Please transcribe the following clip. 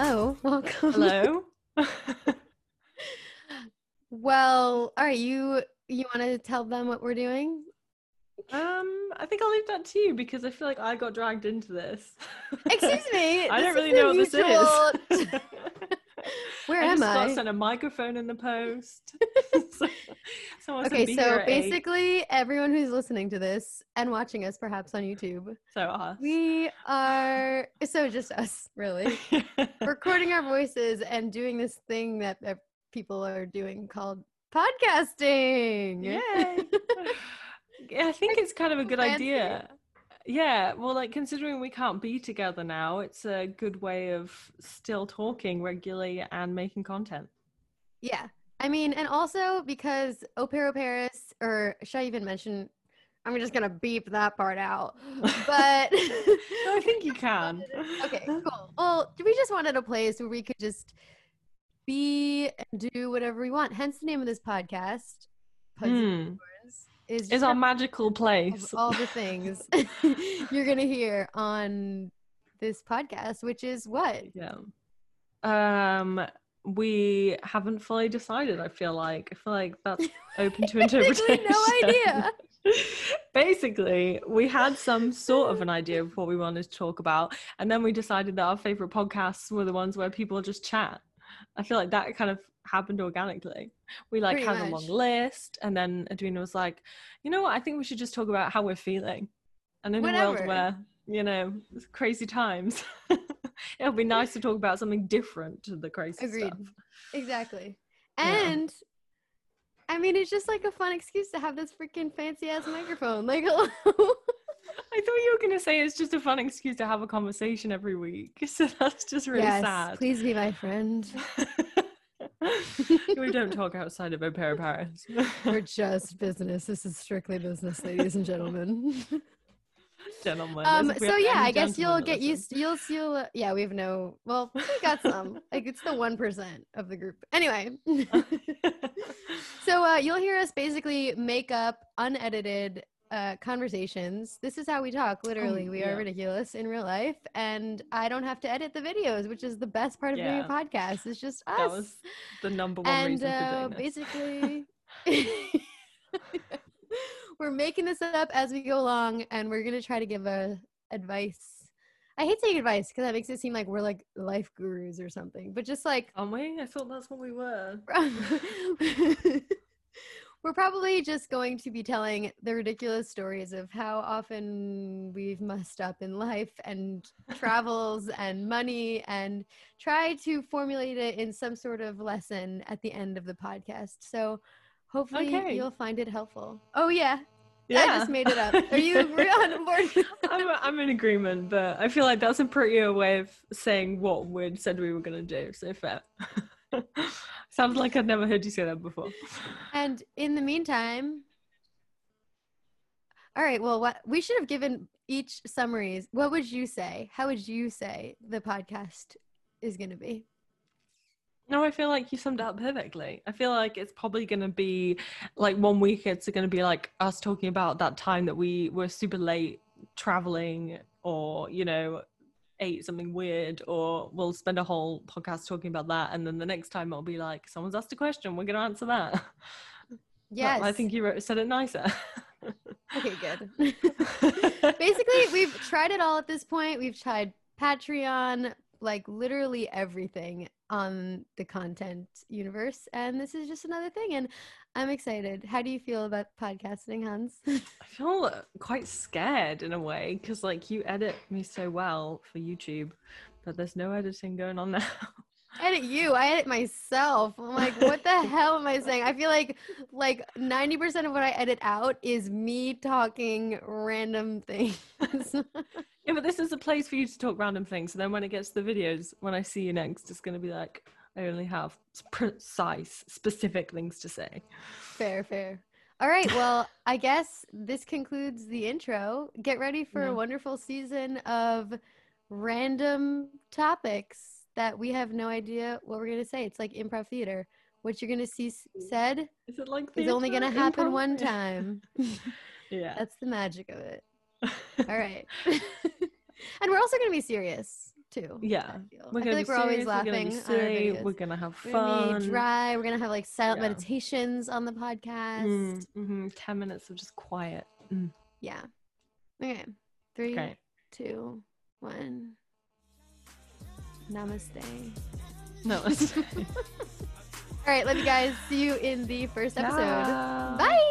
Hello, welcome. Hello. well, all right, you you want to tell them what we're doing? Um, I think I'll leave that to you because I feel like I got dragged into this. Excuse me. I don't really know what this is. Where I am just got I? sent a microphone in the post. So- Okay, so basically, everyone who's listening to this and watching us, perhaps on YouTube, so us. we are so just us, really, recording our voices and doing this thing that people are doing called podcasting. Yeah, I think it's kind of a good idea. Yeah, well, like considering we can't be together now, it's a good way of still talking regularly and making content. Yeah. I mean, and also because Au Paris, or should I even mention? I'm just gonna beep that part out. But I think you can. okay, cool. Well, we just wanted a place where we could just be and do whatever we want. Hence the name of this podcast. Puds Hmm. Is our magical place. all the things you're gonna hear on this podcast, which is what? Yeah. Um, we haven't fully decided. I feel like I feel like that's open to interpretation. no idea. Basically, we had some sort of an idea of what we wanted to talk about, and then we decided that our favorite podcasts were the ones where people just chat. I feel like that kind of happened organically. We like Pretty had a much. long list, and then Edwina was like, "You know what? I think we should just talk about how we're feeling." And in a world where you know it's crazy times, it'll be nice to talk about something different to the crazy Agreed. stuff. Exactly. Yeah. And I mean, it's just like a fun excuse to have this freaking fancy ass microphone. Like, hello. I thought you were going to say it's just a fun excuse to have a conversation every week. So that's just really yes, sad. please be my friend. we don't talk outside of Pair Paris. We're just business. This is strictly business, ladies and gentlemen. Gentlemen. um. as if we So yeah, I guess you'll get used. You'll you'll. uh, Yeah, we have no. Well, we got some. like it's the one percent of the group. Anyway. So uh, you'll hear us basically make up unedited uh, conversations. This is how we talk. Literally, we yeah. are ridiculous in real life, and I don't have to edit the videos, which is the best part of doing a podcast. It's just us. that was the number one and reason for uh, doing this. basically, we're making this up as we go along, and we're gonna try to give a advice. I hate saying advice because that makes it seem like we're like life gurus or something, but just like Aren't we? I thought that's what we were. We're probably just going to be telling the ridiculous stories of how often we've messed up in life and travels and money and try to formulate it in some sort of lesson at the end of the podcast. So hopefully Okay. you'll find it helpful. Oh, yeah. Yeah. I just made it up. Are you on board? I'm, I'm in agreement, but I feel like that's a prettier way of saying what we said we were going to do. So fair. Sounds like I've never heard you say that before. And in the meantime, all right. Well, what we should have given each summaries. What would you say? How would you say the podcast is going to be? No, I feel like you summed it up perfectly. I feel like it's probably going to be like one week, it's going to be like us talking about that time that we were super late traveling or, you know, ate something weird, or we'll spend a whole podcast talking about that. And then the next time it'll be like, someone's asked a question, we're going to answer that. But Yes. I think you wrote, said it nicer. Okay, good. Basically, we've tried it all at this point. We've tried Patreon, like literally everything on the content universe, and this is just another thing. And I'm excited. How do you feel about podcasting, Hans? I feel quite scared in a way because, like, you edit me so well for YouTube, but there's no editing going on now. edit you. I edit myself. I'm like, what the hell am I saying? I feel like like 90% of what I edit out is me talking random things. Yeah, but this is a place for you to talk random things. So then when it gets to the videos, when I see you next, it's going to be like, I only have precise, specific things to say. fair, fair. All right. Well, I guess this concludes the intro. Get ready for Yeah. a wonderful season of random topics that we have no idea what we're going to say. It's like improv theater. What you're going to see said Is it like is only going to happen Improv? one time. Yeah. That's the magic of it. All right. and we're also going to be serious. too. Yeah. I feel, We're I feel like we're always laughing. We're gonna silly. We're gonna have We're gonna fun. be dry. We're gonna have like silent Yeah. meditations on the podcast. Mm, mhm, Ten minutes of just quiet. Mm, Yeah. Okay. Three, two, one. Namaste. No. All right, love you guys. See you in the first episode. Bye.